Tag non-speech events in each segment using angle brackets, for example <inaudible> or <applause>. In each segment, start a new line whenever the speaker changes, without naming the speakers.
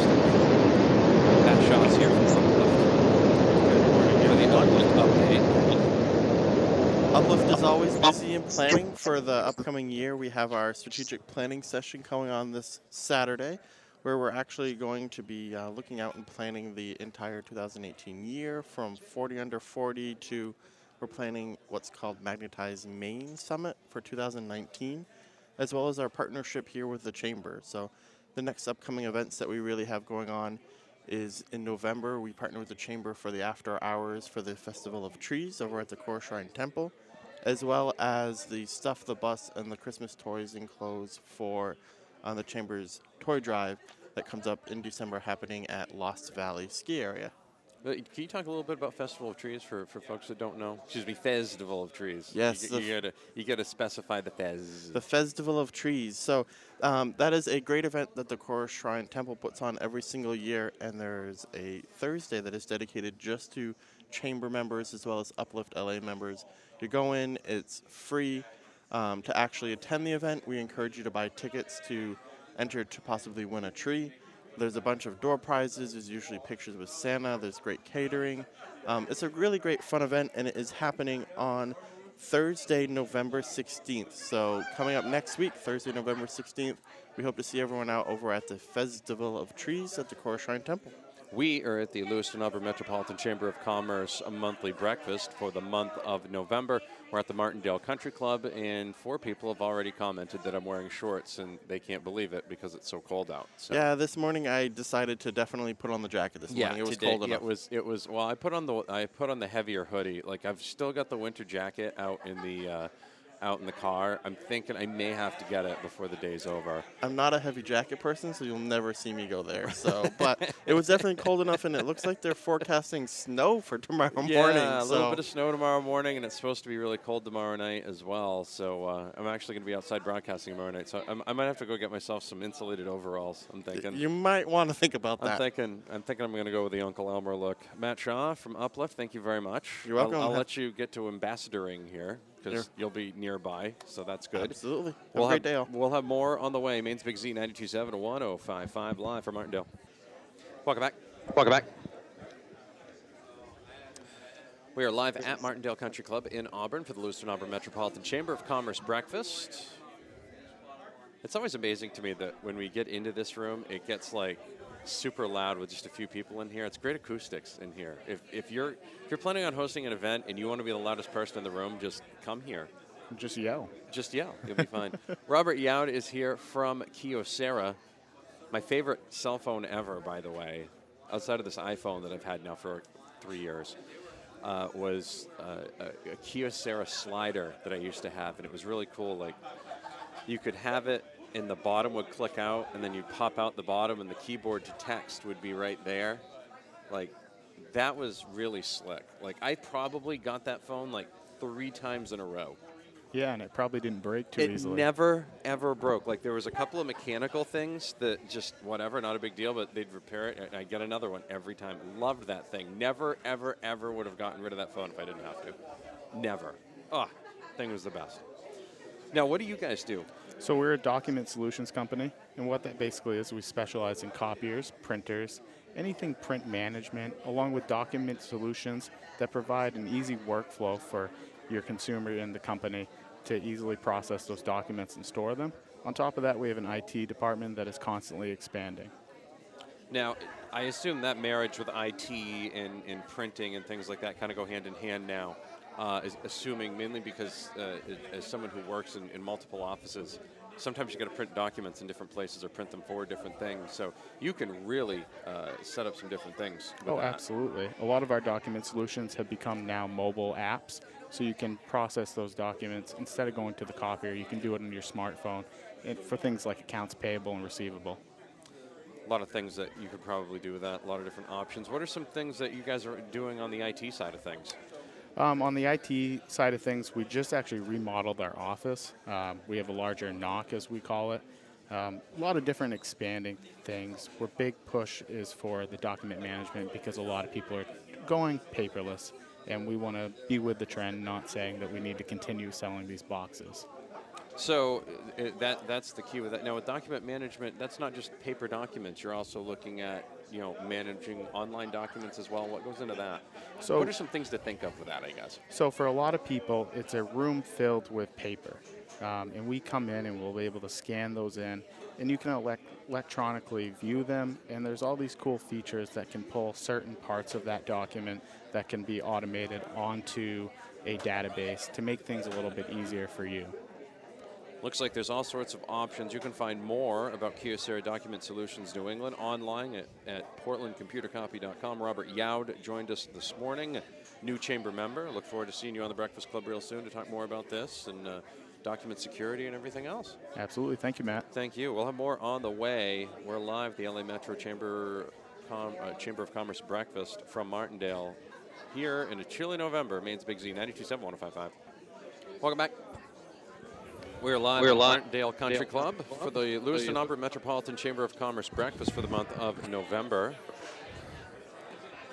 Stuff. Pat here from Uplift. For the Uplift update.
Uplift is always busy in planning for the upcoming year. We have our strategic planning session coming on this Saturday, where we're actually going to be uh, looking out and planning the entire 2018 year from 40 under 40 to we're planning what's called Magnetize Maine Summit for 2019, as well as our partnership here with the Chamber. So, the next upcoming events that we really have going on is in November. We partner with the Chamber for the after hours for the Festival of Trees over at the Kora Shrine Temple, as well as the Stuff the Bus and the Christmas toys and clothes for on the Chamber's toy drive that comes up in December happening at Lost Valley Ski Area.
Uh, Can you talk a little bit about Festival of Trees for, for folks that don't know? Excuse me, Festival of Trees.
Yes,
You, you gotta you gotta specify the Fez.
The Festival of Trees. So um, that is a great event that the Kora Shrine Temple puts on every single year, and there's a Thursday that is dedicated just to chamber members as well as Uplift LA members. You go in, it's free um, to actually attend the event. We encourage you to buy tickets to enter to possibly win a tree. There's a bunch of door prizes. There's usually pictures with Santa. There's great catering. Um, it's a really great fun event, and it is happening on Thursday, November 16th. So, coming up next week, Thursday, November 16th, we hope to see everyone out over at the Festival of Trees at the Kora Shrine Temple.
We are at the Lewiston Auburn Metropolitan Chamber of Commerce a monthly breakfast for the month of November. We're at the Martindale Country Club, and four people have already commented that I'm wearing shorts, and they can't believe it because it's so cold out. So.
Yeah, this morning I decided to definitely put on the jacket this
Yeah,
morning. It was
today,
cold enough.
It was. It was. Well, I put on the. I put on the heavier hoodie. Like I've still got the winter jacket out in the, uh, out in the car. I'm thinking I may have to get it before the day's over.
I'm not a heavy jacket person, so you'll never see me go there. So, but it was definitely cold enough, and it looks like they're forecasting snow for tomorrow
yeah,
morning.
a little bit of snow tomorrow morning, and it's supposed to be really cold tomorrow night as well. So uh, I'm actually going to be outside broadcasting tomorrow night. So I'm, I might have to go get myself some insulated overalls. I'm thinking.
you might want to think about that.
I'm
that.
thinking. I'm thinking I'm going to go with the Uncle Elmer look. Matt Shaw from Uplift. Thank you very much.
You're welcome.
I'll, I'll let you get to ambassadoring here because you'll be nearby, so that's good.
Absolutely. Have
We'll
a great
have,
day all.
we'll have more on the way. Maine's Big Z 92.7 to 105.5 live from Martindale. Welcome back. Welcome back. We are live at Martindale Country Club in Auburn for the Lewiston Auburn Metropolitan Chamber of Commerce breakfast. It's always amazing to me that when we get into this room, it gets like super loud with just a few people in here. It's great acoustics in here. If, if you're if you're planning on hosting an event and you want to be the loudest person in the room, just come here.
Just yell.
Just yell. You'll be fine. <laughs> Robert Youd is here from Kyocera. My favorite cell phone ever, by the way, outside of this iPhone that I've had now for three years, uh, was uh, a, a Kyocera slider that I used to have, and it was really cool. Like you could have it, and the bottom would click out, and then you'd pop out the bottom, and the keyboard to text would be right there. Like that was really slick. Like I probably got that phone like three times in a row.
Yeah, and it probably didn't break too
It
easily.
It never ever broke. Like there was a couple of mechanical things that just whatever, not a big deal, but they'd repair it, and I'd get another one every time. Loved that thing. Never ever ever would have gotten rid of that phone if I didn't have to. Never. Oh, thing was the best. Now, what do you guys do?
So we're a document solutions company, and what that basically is, we specialize in copiers, printers, anything print management, along with document solutions that provide an easy workflow for your consumer and the company to easily process those documents and store them. On top of that, we have an IT department that is constantly expanding.
Now, I assume that marriage with IT and, and printing and things like that kind of go hand in hand now. Uh, is assuming mainly because uh, as someone who works in, in multiple offices, sometimes you got to print documents in different places or print them for different things. So you can really uh, set up some different things.
Oh,
that.
absolutely. A lot of our document solutions have become now mobile apps, so you can process those documents instead of going to the copier. You can do it on your smartphone and for things like accounts payable and receivable.
A lot of things that you could probably do with that. A lot of different options. What are some things that you guys are doing on the IT side of things?
Um, on the IT side of things, we just actually remodeled our office. Um, we have a larger NOC, as we call it. Um, a lot of different expanding things. Our big push is for the document management because a lot of people are going paperless, and we want to be with the trend, not saying that we need to continue selling these boxes.
So uh, that that's the key with that. Now with document management, that's not just paper documents. You're also looking at you know managing online documents as well. What goes into that?
So
what are some things to think of with that? I guess.
So for a lot of people, it's a room filled with paper, um, and we come in and we'll be able to scan those in, and you can elect- electronically view them. And there's all these cool features that can pull certain parts of that document that can be automated onto a database to make things a little bit easier for you.
Looks like there's all sorts of options. You can find more about Kyocera Document Solutions New England online at, at portlandcomputercopy.com. Robert Yaud joined us this morning, new chamber member. Look forward to seeing you on the Breakfast Club real soon to talk more about this and uh, document security and everything else.
Absolutely. Thank you, Matt.
Thank you. We'll have more on the way. We're live, the LA Metro Chamber, Com- uh, chamber of Commerce breakfast from Martindale here in a chilly November. Maine's Big Z, 92.7, 105.5. Welcome back. We're live
We're
at
live.
Martindale Country Club for the Lewiston Auburn Metropolitan Chamber of Commerce breakfast for the month of November.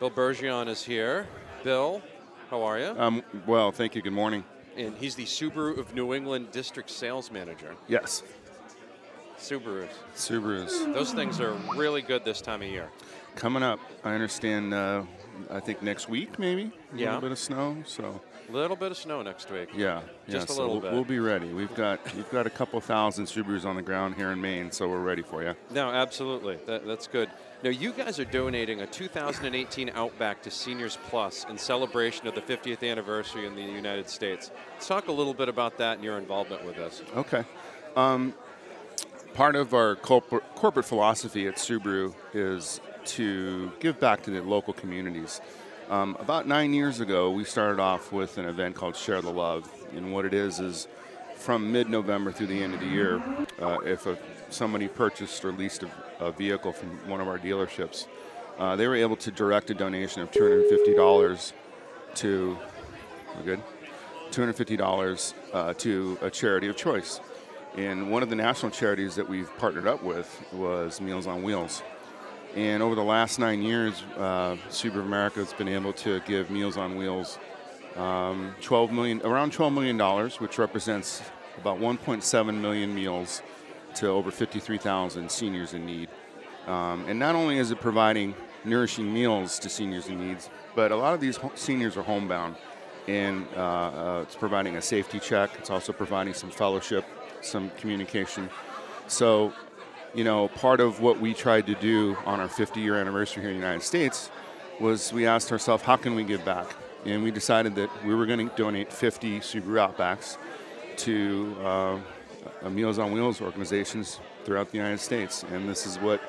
Bill Bergeon is here. Bill, how are you?
Um, well, thank you. Good morning.
and he's the Subaru of New England District Sales Manager.
Yes,
Subarus.
Subarus
Those things are really good this time of year.
coming up. I understand. Uh, I think next week maybe. A
Yeah.
little bit of snow. So A
Little bit of snow next week.
yeah,
Just
yeah.
a
so
little
we'll,
bit.
we'll be ready. We've got we've got a couple thousand Subarus on the ground here in Maine, so we're ready for you.
No, absolutely. That, that's good. Now, you guys are donating a 2018 Outback to Seniors Plus in celebration of the 50th anniversary in the United States. Let's talk a little bit about that and your involvement with this.
Okay. Um, part of our corporate, philosophy at Subaru is to give back to the local communities. Um, about nine years ago, we started off with an event called Share the Love. And what it is is from mid November through the end of the year, uh, if a, somebody purchased or leased a, a vehicle from one of our dealerships, uh, they were able to direct a donation of $250 to, we're good? $250 uh, to a charity of choice. And one of the national charities that we've partnered up with was Meals on Wheels. And over the last nine years, uh, of America has been able to give Meals on Wheels um, 12 million, around 12 million dollars, which represents about 1.7 million meals to over 53,000 seniors in need. Um, and not only is it providing nourishing meals to seniors in need, but a lot of these seniors are homebound, and uh, uh, it's providing a safety check. It's also providing some fellowship, some communication. So, you know, part of what we tried to do on our 50 year anniversary here in the United States was we asked ourselves, how can we give back? And we decided that we were going to donate 50 Subaru Outbacks to uh, Meals on Wheels organizations throughout the United States. And this is what,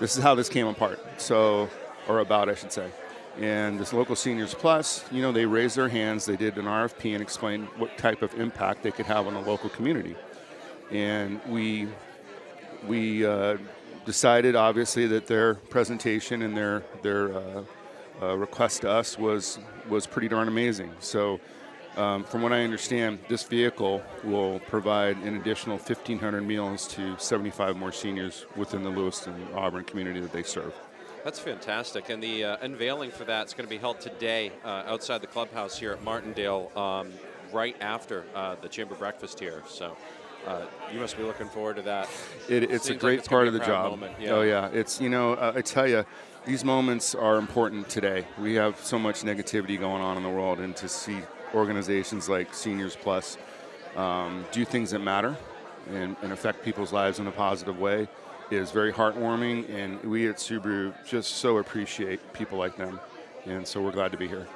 this is how this came apart. So, or about, I should say. And this local seniors plus, you know, they raised their hands. They did an RFP and explained what type of impact they could have on the local community. And we we uh, decided, obviously, that their presentation and their their uh, uh, request to us was was pretty darn amazing. So, um, from what I understand, this vehicle will provide an additional 1,500 meals to 75 more seniors within the Lewiston Auburn community that they serve.
That's fantastic. And the uh, unveiling for that is going to be held today uh, outside the clubhouse here at Martindale, um, right after uh, the chamber breakfast here. So uh, you must be looking forward to that.
It, it's a
Seems like
great
it's
part of the job.
moment,
Oh
yeah.
yeah, it's you know uh, I tell you, these moments are important today. We have so much negativity going on in the world, and to see organizations like Seniors Plus um, do things that matter and, and affect people's lives in a positive way is very heartwarming. And we at Subaru just so appreciate people like them, and so we're glad to be here.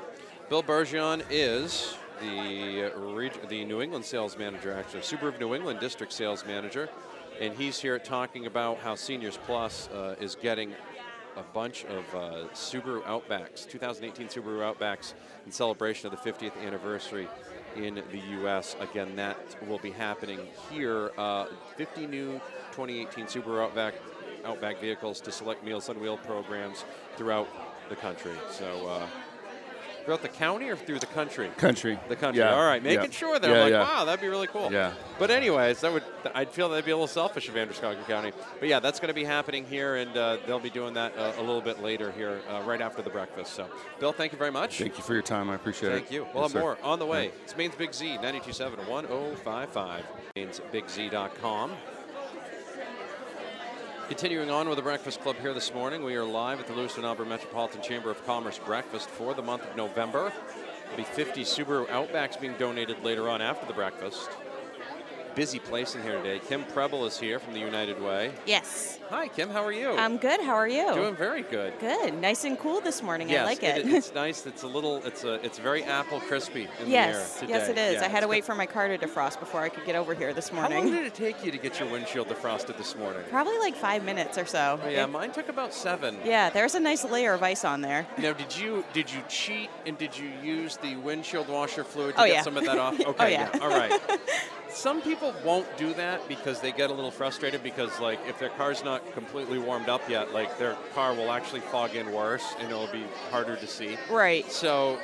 Bill Bergeon is the reg- the New England sales manager, actually, Subaru of New England district sales manager, and he's here talking about how Seniors Plus uh, is getting a bunch of uh, Subaru Outbacks, 2018 Subaru Outbacks, in celebration of the 50th anniversary in the U.S. Again, that will be happening here. Uh, 50 new 2018 Subaru Outback Outback vehicles to select Meals on Wheel programs throughout the country. So. Throughout the county or through the country?
Country.
The country.
Yeah.
All right, making
Yeah.
sure that
Yeah,
I'm like, wow, that'd be really cool.
Yeah.
But anyways, that would I'd feel that'd be a little selfish of Androscoggin County. But yeah, that's going to be happening here, and uh, they'll be doing that uh, a little bit later here, uh, right after the breakfast. So, Bill, thank you very much.
Thank you for your time. I appreciate it.
Thank you. We'll
Yes,
more on the way. It's Maine's Big Z, 927 1055. Maine'sBigZ.com. Continuing on with the Breakfast Club here this morning, we are live at the Lewiston Auburn Metropolitan Chamber of Commerce breakfast for the month of November. There'll be 50 Subaru Outbacks being donated later on after the breakfast. Busy place in here today. Kim Preble is here from the United Way.
Yes.
Hi, Kim. How are you?
I'm good. How are you?
doing very good.
good. Nice and cool this morning.
Yes,
I like it.
it's <laughs> nice. It's a little. It's a. It's very apple crispy in
yes.
the air
Yes, it is.
Yeah,
I had to wait
good.
for my car to defrost before I could get over here this morning.
How long did it take you to get your windshield defrosted this morning?
Probably like five minutes or so.
Oh, yeah,
It-
mine took about seven.
yeah, there's a nice layer of ice on there.
Now, did you did you cheat and did you use the windshield washer fluid to
Oh,
get
yeah.
some of that off? <laughs>
Oh,
Okay,
yeah.
All right. <laughs> Some people won't do that because they get a little frustrated because, like, if their car's not completely warmed up yet, like their car will actually fog in worse and it'll be harder to see.
Right.
So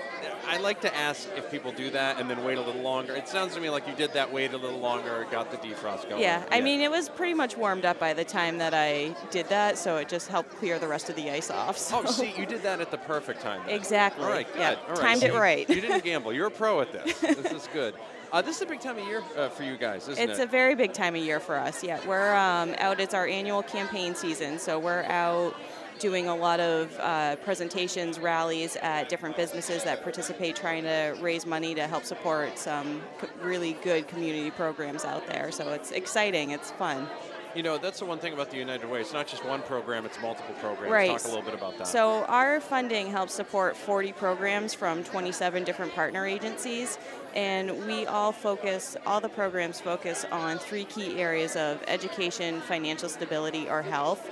I like to ask if people do that and then wait a little longer. It sounds to me like you did that, wait a little longer, got the defrost going.
Yeah, I mean, it was pretty much warmed up by the time that I did that, so it just helped clear the rest of the ice off. So.
Oh, see, you did that at the perfect time. then.
Exactly.
All right, good.
Yeah,
All right,
timed it
see,
right.
You didn't gamble. You're a pro at this. this is good. <laughs> Uh, this is a big time of year uh, for you guys, isn't
It's
it?
a very big time of year for us. Yeah, we're um, out. It's our annual campaign season, so we're out doing a lot of uh, presentations, rallies at different businesses that participate, trying to raise money to help support some co- really good community programs out there. So it's exciting. It's fun.
you know, that's the one thing about the United Way. It's not just one program; it's multiple programs.
Right.
Talk a little bit about that.
So our funding helps support 40 programs from 27 different partner agencies, and we all focus, all the programs focus on three key areas of education, financial stability, or health.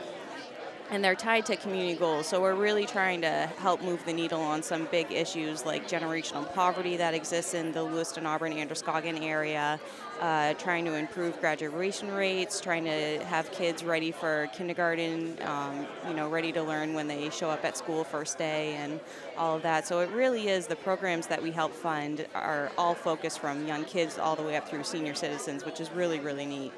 And they're tied to community goals. So we're really trying to help move the needle on some big issues like generational poverty that exists in the Lewiston, Auburn, Androscoggin area, uh, trying to improve graduation rates, trying to have kids ready for kindergarten, um, you know, ready to learn when they show up at school first day and all of that. So it really is the programs that we help fund are all focused from young kids all the way up through senior citizens, which is really, really neat.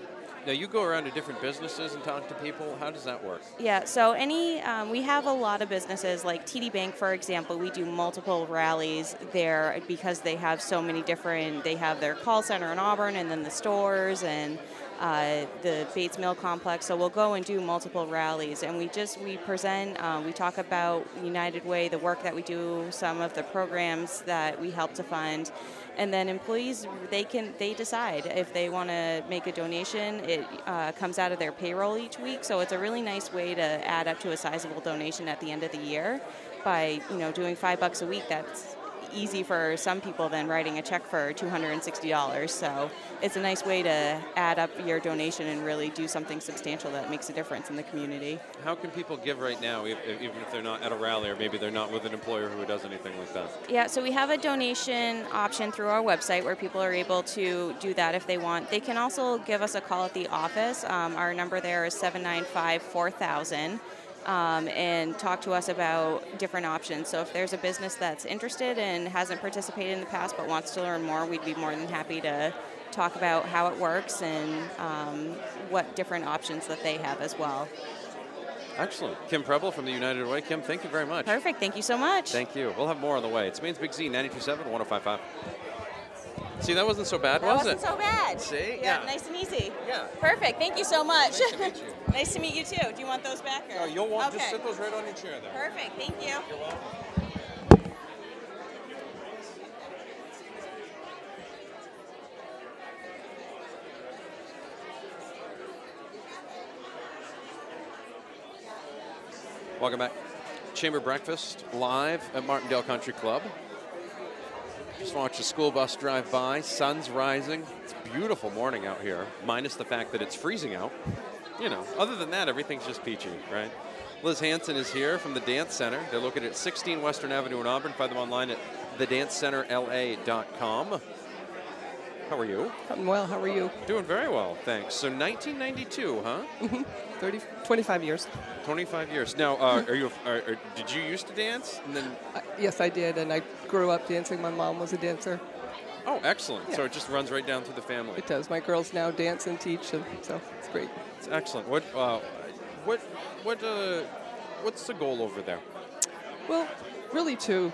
Now you go around to different businesses and talk to people. How does that work?
Yeah, so any, um, we have a lot of businesses like TD Bank, for example. We do multiple rallies there because they have so many different, they have their call center in Auburn and then the stores and uh, the Bates Mill complex. So we'll go and do multiple rallies and we just, we present, um, we talk about United Way, the work that we do, some of the programs that we help to fund. And then employees, they can they decide if they want to make a donation. It uh, comes out of their payroll each week, so it's a really nice way to add up to a sizable donation at the end of the year. By you know doing five bucks a week, that's easy for some people than writing a check for two hundred and sixty dollars. So it's a nice way to add up your donation and really do something substantial that makes a difference in the community.
How can people give right now, even if they're not at a rally or maybe they're not with an employer who does anything like that?
Yeah, so we have a donation option through our website where people are able to do that if they want. They can also give us a call at the office. Um, our number there is 795 4000. Um, and talk to us about different options. So, if there's a business that's interested and hasn't participated in the past but wants to learn more, we'd be more than happy to talk about how it works and um, what different options that they have as well.
Excellent. Kim Preble from the United Way. Kim, thank you very much.
Perfect. Thank you so much.
Thank you. We'll have more on the way. It's Maine's Big Z, 927 1055. See, that wasn't so bad,
That
was
wasn't
it?
so bad.
See?
Yeah,
Yeah.
nice and easy.
Yeah.
Perfect. Thank you so much.
Nice to meet you. <laughs>
nice to meet you too. Do you want those back? Or?
Oh, you'll want
okay.
just sit those right on your chair there.
Perfect. Thank you.
You're welcome. Welcome back. Chamber Breakfast live at Martindale Country Club. Just watched the school bus drive by. Sun's rising. It's a beautiful morning out here, minus the fact that it's freezing out. You know, other than that, everything's just peachy, right? Liz Hanson is here from the Dance Center. They're located at 16 Western Avenue in Auburn. Find them online at thedancecenterla.com. How are you?
I'm well. How are you?
Doing very well, thanks. So 1992, huh? Mm-hmm.
30, 25 years.
25 years. Now, uh, are you? Are, are, did you used to dance? And then,
Uh, yes, I did, and I grew up dancing. My mom was a dancer.
oh, excellent. So it just runs right down through the family.
It does. My girls now dance and teach, and so it's great.
It's excellent. What? Uh, what? What? Uh, what's the goal over there?
Well, really to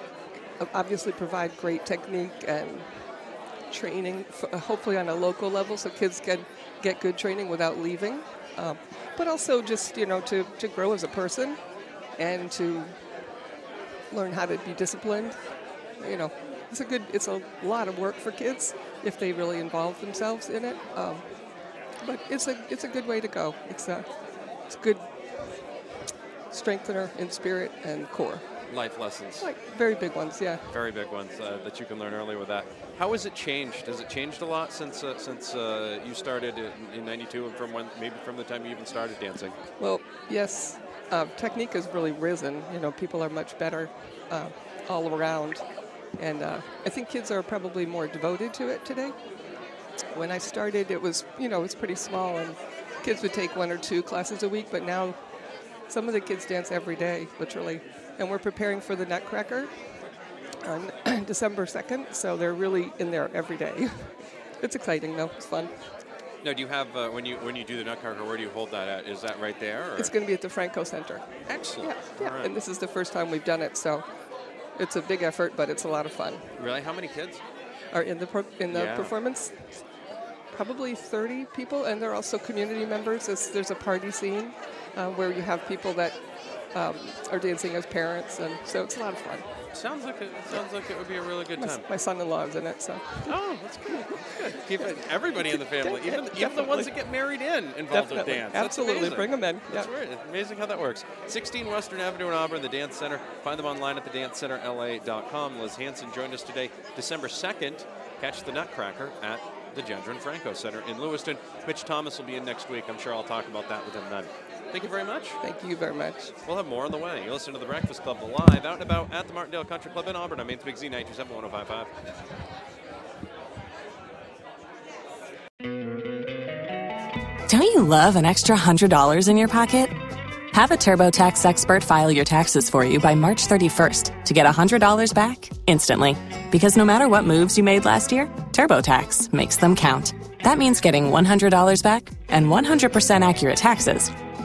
uh, obviously provide great technique and training, f- uh, hopefully on a local level, so kids can get good training without leaving. Um, but also just you know to, to grow as a person and to learn how to be disciplined. You know, it's a good, it's a lot of work for kids if they really involve themselves in it. Um, but it's a it's a good way to go. It's a it's a good strengthener in spirit and core.
Life lessons.
Like very big ones, yeah.
Very big ones uh, that you can learn early with that. How has it changed? Has it changed a lot since uh, since uh, you started in '92 and from when maybe from the time you even started dancing?
Well, yes, uh, technique has really risen. You know, people are much better uh, all around, and uh, I think kids are probably more devoted to it today. When I started, it was you know it was pretty small, and kids would take one or two classes a week. But now, some of the kids dance every day, literally, and we're preparing for the Nutcracker on <clears throat> December 2nd, so they're really in there every day. <laughs> It's exciting though. It's fun.
Now, do you have uh, when you when you do the Nutcracker? Where do you hold that at? Is that right there? Or?
It's going to be at the Franco Center.
excellent.
Yeah, yeah.
Right.
And this is the first time we've done it, so it's a big effort, but it's a lot of fun.
really, how many kids?
Are in the pro- in the
Yeah.
performance, probably 30 people, and they're also community members. It's, there's a party scene uh, where you have people that um, are dancing as parents, and so it's a lot of fun.
Sounds like it sounds like it would be a really good
My,
time.
my son-in-law is in it, so
Oh, that's good. That's good. Keep it, everybody in the family, even even the ones that get married in involved with dance. That's
absolutely,
amazing.
bring them in.
That's
yeah.
right. It's amazing how that works. 16 Western Avenue in Auburn, the Dance Center. Find them online at thedancecenterla.com. Liz Hanson joined us today, December 2nd. Catch the Nutcracker at the Gendron Franco Center in Lewiston. Mitch Thomas will be in next week. I'm sure I'll talk about that with him then. Thank you very much.
Thank you very much.
We'll have more on the way. You listen to The Breakfast Club live out and about at the Martindale Country Club in Auburn on Maine's Big Z 927 1055.
Don't you love an extra $100 in your pocket? Have a TurboTax expert file your taxes for you by March 31st to get $100 back instantly. Because no matter what moves you made last year, TurboTax makes them count. That means getting $100 back and 100% accurate taxes